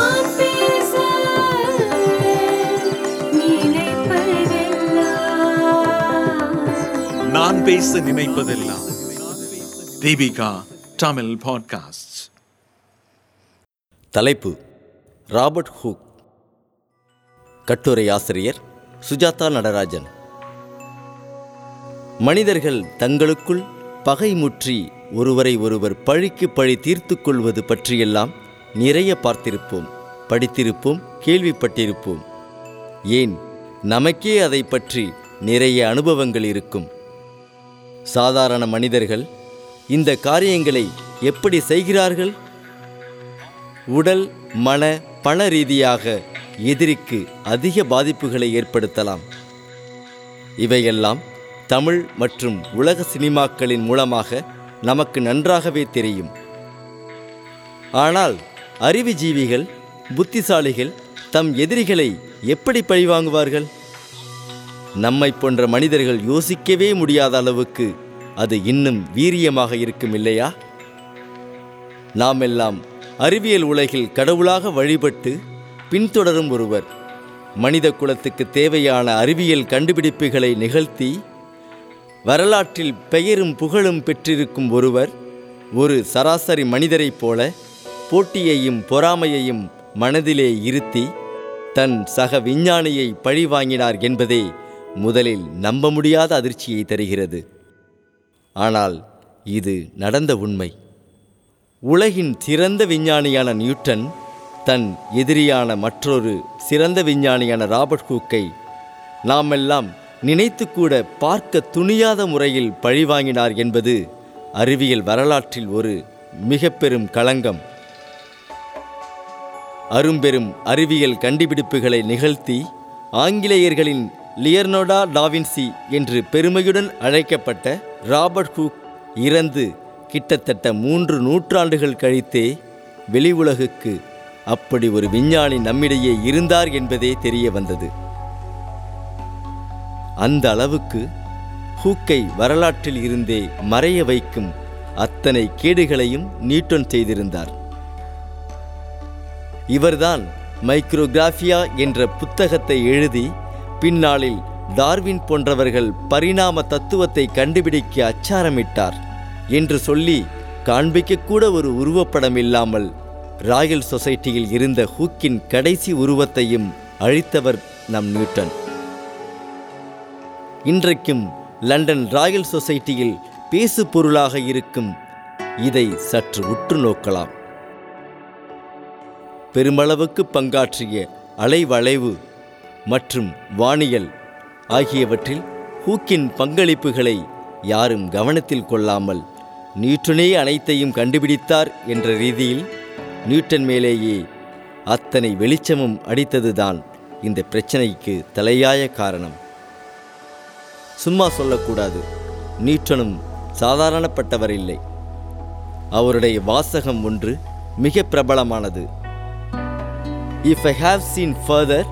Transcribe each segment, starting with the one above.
நான் பேச நினைப்பதெல்லாம் நான் பேச நினைப்பதெல்லாம் தீபிகா தமிழ் பாட்காஸ்ட் தலைப்பு ராபர்ட் ஹூக். கட்டுரை ஆசிரியர் சுஜாதா நடராஜன். மனிதர்கள் தங்களுக்குள் பகை முற்றி ஒருவரை ஒருவர் பழிக்கு பழி தீர்த்து கொள்வது பற்றியெல்லாம் நிறைய பார்த்திருப்போம் படித்திருப்போம் கேள்விப்பட்டிருப்போம். ஏன்? நமக்கே அதை பற்றி நிறைய அனுபவங்கள் இருக்கும். சாதாரண மனிதர்கள் இந்த காரியங்களை எப்படி செய்கிறார்கள்? உடல் மன பண ரீதியாக எதிரிக்கு அதிக பாதிப்புகளை ஏற்படுத்தலாம். இவையெல்லாம் தமிழ் மற்றும் உலக சினிமாக்களின் மூலமாக நமக்கு நன்றாகவே தெரியும். ஆனால் அறிவுஜீவிகள் புத்திசாலிகள் தம் எதிரிகளை எப்படி பழிவாங்குவார்கள்? நம்மை போன்ற மனிதர்கள் யோசிக்கவே முடியாத அளவுக்கு அது இன்னும் வீரியமாக இருக்கும் இல்லையா? நாம் எல்லாம் அறிவியல் உலகில் கடவுளாக வழிபட்டு பின்தொடரும் ஒருவர் மனித குலத்துக்கு தேவையான அறிவியல் கண்டுபிடிப்புகளை நிகழ்த்தி வரலாற்றில் பெயரும் புகழும் பெற்றிருக்கும் ஒருவர் ஒரு சராசரி மனிதரைப் போல போட்டியையும் பொறாமையையும் மனதிலே இருத்தி தன் சக விஞ்ஞானியை பழிவாங்கினார் என்பதே முதலில் நம்ப முடியாத அதிர்ச்சியை தருகிறது. ஆனால் இது நடந்த உண்மை. உலகின் சிறந்த விஞ்ஞானியான நியூட்டன் தன் எதிரியான மற்றொரு சிறந்த விஞ்ஞானியான ராபர்ட் ஹூக்கை நாமெல்லாம் நினைத்து கூட பார்க்க துணியாத முறையில் பழிவாங்கினார் என்பது அறிவியல் வரலாற்றில் ஒரு மிக பெரும் களங்கம். அரும்பெரும் அறிவியல் கண்டுபிடிப்புகளை நிகழ்த்தி ஆங்கிலேயர்களின் லியர்னோடா டாவின்சி என்று பெருமையுடன் அழைக்கப்பட்ட ராபர்ட் ஹூக் இறந்து கிட்டத்தட்ட மூன்று நூற்றாண்டுகள் கழித்தே வெளி உலகுக்கு அப்படி ஒரு விஞ்ஞானி நம்மிடையே இருந்தார் என்பதே தெரிய வந்தது. அந்த அளவுக்கு ஹூக்கை வரலாற்றில் இருந்தே மறைய வைக்கும் அத்தனை கேடுகளையும் நியூட்டன் செய்திருந்தார். இவர்தான் மைக்ரோகிராஃபியா என்ற புத்தகத்தை எழுதி பின்னாளில் டார்வின் போன்றவர்கள் பரிணாம தத்துவத்தை கண்டுபிடிக்க அச்சாரமிட்டார் என்று சொல்லி காண்பிக்கக்கூட ஒரு உருவப்படம் இல்லாமல் ராயல் சொசைட்டியில் இருந்த ஹூக்கின் கடைசி உருவத்தையும் அழித்தவர் நம் நியூட்டன். இன்றைக்கும் லண்டன் ராயல் சொசைட்டியில் பேசு பொருளாக இருக்கும் இதை சற்று உற்று நோக்கலாம். பெருமளவுக்கு பங்காற்றிய அலைவளைவு மற்றும் வானியல் ஆகியவற்றில் ஹூக்கின் பங்களிப்புகளை யாரும் கவனத்தில் கொள்ளாமல் நியூட்டனே அனைத்தையும் கண்டுபிடித்தார் என்ற ரீதியில் நியூட்டன் மேலேயே அத்தனை வெளிச்சமும் அடித்ததுதான் இந்த பிரச்சனைக்கு தலையாய காரணம். சும்மா சொல்லக்கூடாது. நியூட்டனும் சாதாரணப்பட்டவர் இல்லை. அவருடைய வாசகம் ஒன்று மிக பிரபலமானது. If I have seen further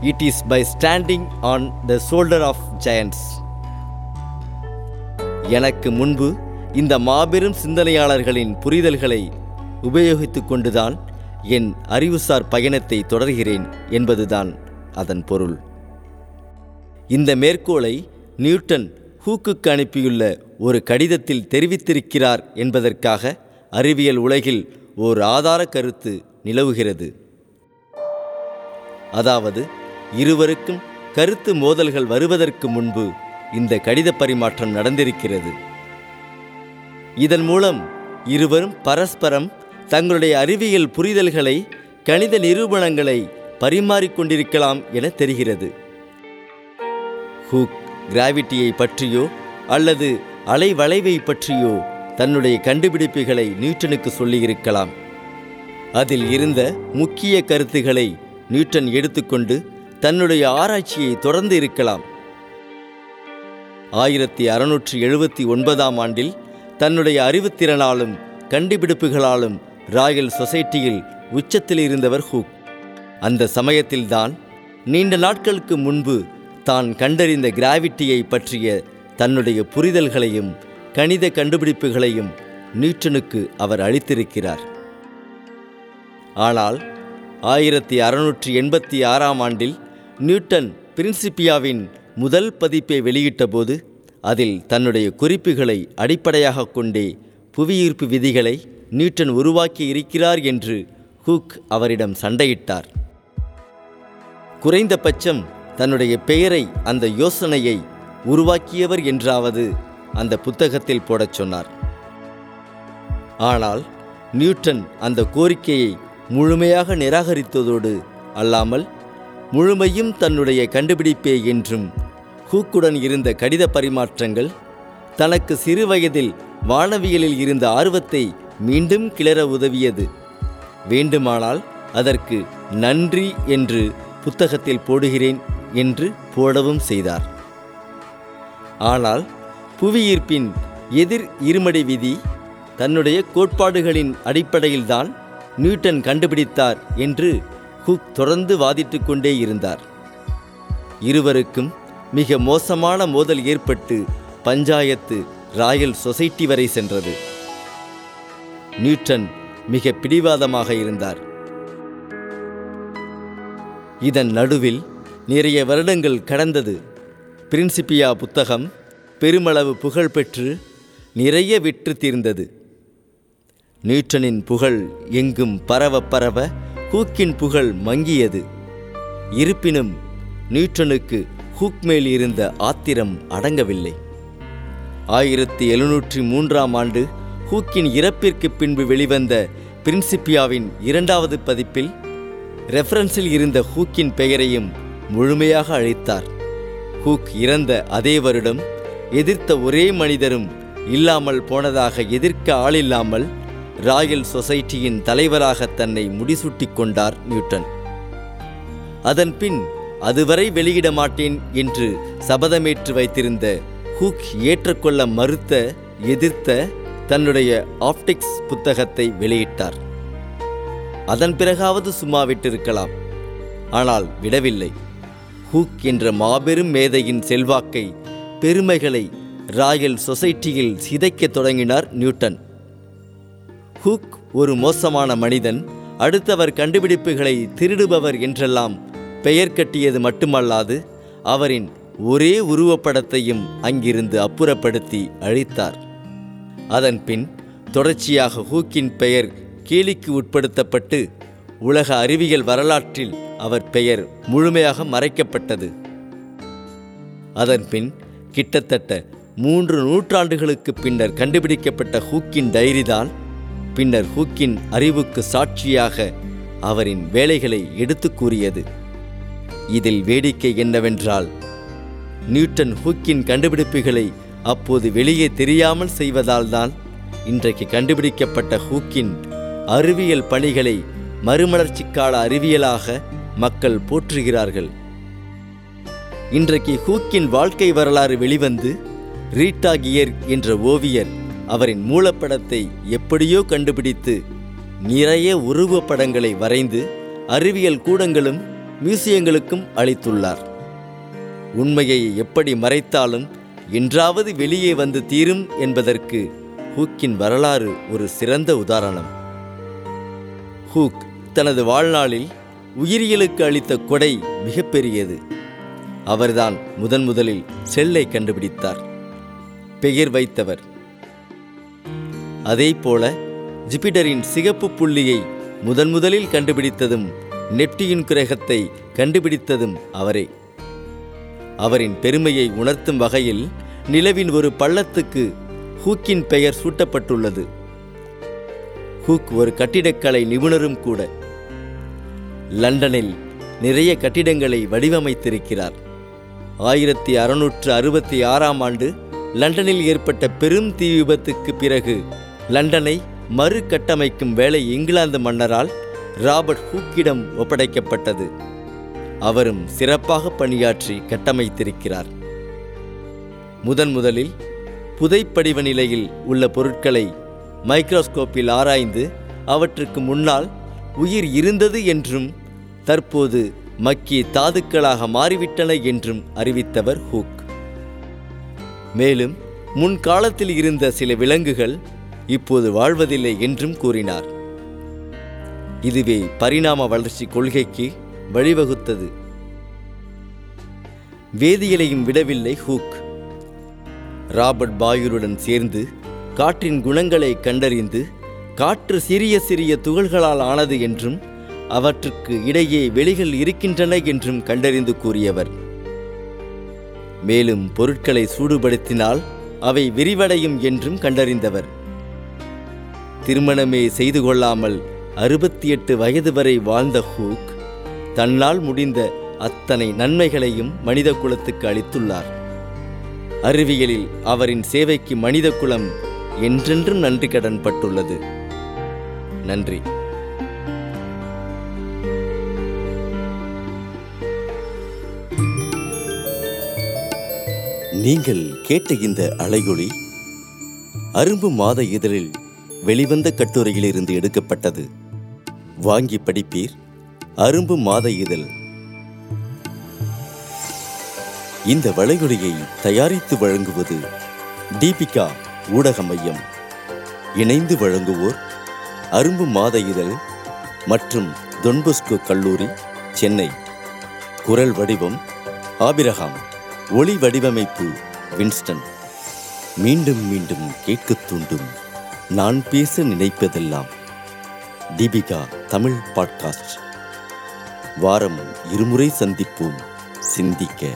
it is by standing on the shoulder of giants எனக்கு முன்பு இந்த மாபெரும் சிந்தனையாளர்களின் புரிதல்களை உபயோகித்து கொண்டுதான் என் அறிவுசார் பயணத்தை தொடர்கிறேன் என்பதுதான் அதன் பொருள். இந்த மேற்கோளை நியூட்டன் ஹூக்குக்கு அனுப்பியுள்ள ஒரு கடிதத்தில் தெரிவித்திருக்கிறார் என்பதற்காக அறிவியல் உலகில் ஓர் ஆதார கருத்து நிலவுகிறது. அதாவது இருவருக்கும் கருத்து மோதல்கள் வருவதற்கு முன்பு இந்த கடித பரிமாற்றம் நடந்திருக்கிறது. இதன் மூலம் இருவரும் பரஸ்பரம் தங்களுடைய அறிவியல் புரிதல்களை கணித நிரூபணங்களை பரிமாறிக்கொண்டிருக்கலாம் என தெரிகிறது. ஹூக் கிராவிட்டியை பற்றியோ அல்லது அலைவளைவை பற்றியோ தன்னுடைய கண்டுபிடிப்புகளை நியூட்டனுக்கு சொல்லியிருக்கலாம். அதில் இருந்த முக்கிய கருத்துக்களை நியூட்டன் எடுத்துக்கொண்டு தன்னுடைய ஆராய்ச்சியை தொடர்ந்து இருக்கலாம். ஆயிரத்தி அறுநூற்றி எழுபத்தி ஒன்பதாம் ஆண்டில் தன்னுடைய அறிவுத்திறனாலும் கண்டுபிடிப்புகளாலும் ராயல் சொசைட்டியில் உச்சத்தில் இருந்தவர் ஹூக். அந்த சமயத்தில்தான் நீண்ட நாட்களுக்கு முன்பு தான் கண்டறிந்த கிராவிட்டியை பற்றிய தன்னுடைய புரிதல்களையும் கணித கண்டுபிடிப்புகளையும் நியூட்டனுக்கு அவர் அளித்திருக்கிறார். ஆனால் ஆயிரத்தி அறுநூற்றி எண்பத்தி ஆறாம் ஆண்டில் நியூட்டன் பிரின்சிப்பியாவின் முதல் பதிப்பை வெளியிட்டபோது அதில் தன்னுடைய குறிப்புகளை அடிப்படையாக கொண்டே புவியீர்ப்பு விதிகளை நியூட்டன் உருவாக்கி இருக்கிறார் என்று ஹூக் அவரிடம் சண்டையிட்டார். குறைந்தபட்சம் தன்னுடைய பெயரை அந்த யோசனையை உருவாக்கியவர் என்றாவது அந்த புத்தகத்தில் போடச் சொன்னார். ஆனால் நியூட்டன் அந்த கோரிக்கையை முழுமையாக நிராகரித்ததோடு அல்லாமல் முழுமையும் தன்னுடைய கண்டுபிடிப்பே என்றும் ஹூக்குடன் இருந்த கடித பரிமாற்றங்கள் தனக்கு சிறு வயதில் வானவியலில் இருந்த ஆர்வத்தை மீண்டும் கிளற உதவியது. வேண்டுமானால் அதற்கு நன்றி என்று புத்தகத்தில் போடுகிறேன் என்று போடவும் செய்தார். ஆனால் புவியீர்ப்பின் எதிர் இருமடி விதி தன்னுடைய கோட்பாடுகளின் அடிப்படையில்தான் நியூட்டன் கண்டுபிடித்தார் என்று ஹுக் தொடர்ந்து வாதிட்டு கொண்டே இருந்தார். இருவருக்கும் மிக மோசமான மோதல் ஏற்பட்டு பஞ்சாயத்து ராயல் சொசைட்டி வரை சென்றது. நியூட்டன் மிக பிடிவாதமாக இருந்தார். இதன் நடுவில் நிறைய வருடங்கள் கடந்தது. பிரின்சிபியா புத்தகம் பெருமளவு புகழ் பெற்று நிறைய விற்று தீர்ந்தது. நியூட்டனின் புகழ் எங்கும் பரவ பரவ ஹூக்கின் புகழ் மங்கியது. இருப்பினும் நியூட்டனுக்கு ஹூக் மேல் இருந்த ஆத்திரம் அடங்கவில்லை. ஆயிரத்தி எழுநூற்றி மூன்றாம் ஆண்டு ஹூக்கின் இறப்பிற்கு பின்பு வெளிவந்த பிரின்சிப்பியாவின் இரண்டாவது பதிப்பில் ரெஃபரன்ஸில் இருந்த ஹூக்கின் பெயரையும் முழுமையாக அழித்தார். ஹூக் இறந்த அதே வருடம் எதிர்த்த ஒரே மனிதரும் இல்லாமல் போனதாக எதிர்க்க ஆளில்லாமல் ராயல் சொசைட்டியின் தலைவராக தன்னை முடிசூட்டிக் கொண்டார் நியூட்டன். அதன்பின் அதுவரை வெளியிட மாட்டேன் என்று சபதமேற்று வைத்திருந்த ஹூக் ஏற்றுக்கொள்ள மறுத்த எதிர்த்த தன்னுடைய ஆப்டிக்ஸ் புத்தகத்தை வெளியிட்டார். அதன் பிறகாவது சும்மா விட்டிருக்கலாம் ஆனால் விடவில்லை. ஹூக் என்ற மாபெரும் மேதையின் செல்வாக்கை பெருமைகளை ராயல் சொசைட்டியில் சிதைக்கத் தொடங்கினார் நியூட்டன். ஹூக் ஒரு மோசமான மனிதன் அடுத்தவர் கண்டுபிடிப்புகளை திருடுபவர் என்றெல்லாம் பெயர் கட்டியது மட்டுமல்லாது அவரின் ஒரே உருவப்படத்தையும் அங்கிருந்து அப்புறப்படுத்தி அழித்தார். அதன்பின் தொடர்ச்சியாக ஹூக்கின் பெயர் கேலிக்கு உட்படுத்தப்பட்டு உலக அறிவியல் வரலாற்றில் அவர் பெயர் முழுமையாக மறைக்கப்பட்டது. அதன்பின் கிட்டத்தட்ட மூன்று நூற்றாண்டுகளுக்கு பின்னர் கண்டுபிடிக்கப்பட்ட ஹூக்கின் டைரிதான் பின்னர் ஹூக்கின் அறிவுக்கு சாட்சியாக அவரின் வேலைகளை எடுத்துக் கூறியது. இதில் வேடிக்கை என்னவென்றால் நியூட்டன் ஹூக்கின் கண்டுபிடிப்புகளை அப்போது வெளியே தெரியாமல் செய்வதால்தான் இன்றைக்கு கண்டுபிடிக்கப்பட்ட ஹூக்கின் அறிவியல் பணிகளை மறுமலர்ச்சிக்கால அறிவியலாக மக்கள் போற்றுகிறார்கள். இன்றைக்கு ஹூக்கின் வாழ்க்கை வரலாறு வெளிவந்து ரீட்டா கியர் என்ற ஓவியர் அவரின் மூலப்படத்தை எப்படியோ கண்டுபிடித்து நிறைய உருவப்படங்களை வரைந்து அறிவியல் கூடங்களும் மியூசியங்களுக்கும் அளித்துள்ளார். உண்மையை எப்படி மறைத்தாலும் என்றாவது வெளியே வந்து தீரும் என்பதற்கு ஹூக்கின் வரலாறு ஒரு சிறந்த உதாரணம். ஹூக் தனது வாழ்நாளில் உயிரியலுக்கு அளித்த கொடை மிகப்பெரியது. அவர்தான் முதன் முதலில் செல்லை கண்டுபிடித்தார். பெயர் வைத்தவர் அதே போல ஜூபிட்டரின் சிகப்பு புள்ளியை முதன் முதலில் கண்டுபிடித்ததும் நெப்டியின் கிரகத்தை கண்டுபிடித்ததும் அவரே. அவரின் பெருமையை உணர்த்தும் வகையில் நிலவின் ஒரு பள்ளத்துக்கு ஹூக்கின் பெயர் சூட்டப்பட்டுள்ளது. ஹூக் ஒரு கட்டிடக்கலை நிபுணரும் கூட. லண்டனில் நிறைய கட்டிடங்களை வடிவமைத்திருக்கிறார். ஆயிரத்தி அறுநூற்று அறுபத்தி ஆறாம் ஆண்டு லண்டனில் ஏற்பட்ட பெரும் தீ விபத்துக்கு பிறகு லண்டனை மறு கட்டமைக்கும் வேலை இங்கிலாந்து மன்னரால் ராபர்ட் ஹூக்கிடம் ஒப்படைக்கப்பட்டது. அவரும் சிறப்பாக பணியாற்றி கட்டமைத்திருக்கிறார். முதன் முதலில் புதைப்படிவ நிலையில் உள்ள பொருட்களை மைக்ரோஸ்கோப்பில் ஆராய்ந்து அவற்றுக்கு முன்னால் உயிர் இருந்தது என்றும் தற்போது மக்கிய தாதுக்களாக மாறிவிட்டன என்றும் அறிவித்தவர் ஹூக். மேலும் முன்காலத்தில் இருந்த சில விலங்குகள் இப்போது வாழ்வதில்லை என்றும் கூறினார். இதுவே பரிணாம வளர்ச்சி கொள்கைக்கு வழிவகுத்தது. வேதியியலையும் விடவில்லை ஹூக். ராபர்ட் பாயுருடன் சேர்ந்து காற்றின் குணங்களை கண்டறிந்து காற்று சிறிய சிறிய துகள்களால் ஆனது என்றும் அவற்றுக்கு இடையே வெளிகள் இருக்கின்றன என்றும் கண்டறிந்து கூறியவர். மேலும் பொருட்களை சூடுபடுத்தினால் அவை விரிவடையும் என்றும் கண்டறிந்தவர். திருமணமே செய்து கொள்ளாமல் அறுபத்தி எட்டு வயது வரை வாழ்ந்த ஹூக் தன்னால் முடிந்த அத்தனை நன்மைகளையும் மனித குலத்துக்கு அளித்துள்ளார். அறிவியலில் அவரின் சேவைக்கு மனித குலம் என்றென்றும் நன்றி கடன் பட்டுள்ளது நன்றி. நீங்கள் கேட்ட இந்த அலையொளி அரும்பு மாத இதழில் வெளிவந்த கட்டுரையிலிருந்து எடுக்கப்பட்டது. வாங்கி படிப்பீர். அரும்பு மாத இதழ். இந்த வளைகுடையை தயாரித்து வழங்குவது தீபிகா ஊடக மையம். இணைந்து வழங்குவோர் அரும்பு மாத இதழ் மற்றும் தொன்பொஸ்கோ கல்லூரி சென்னை. குரல் வடிவம் ஆபிரகாம். ஒளி வடிவமைப்பு வின்ஸ்டன். மீண்டும் மீண்டும் கேட்கத் தூண்டும். நான் பேச நினைப்பதெல்லாம் தீபிகா தமிழ் பாட்காஸ்ட். வாரம் இருமுறை சந்திப்போம். சிந்திக்க.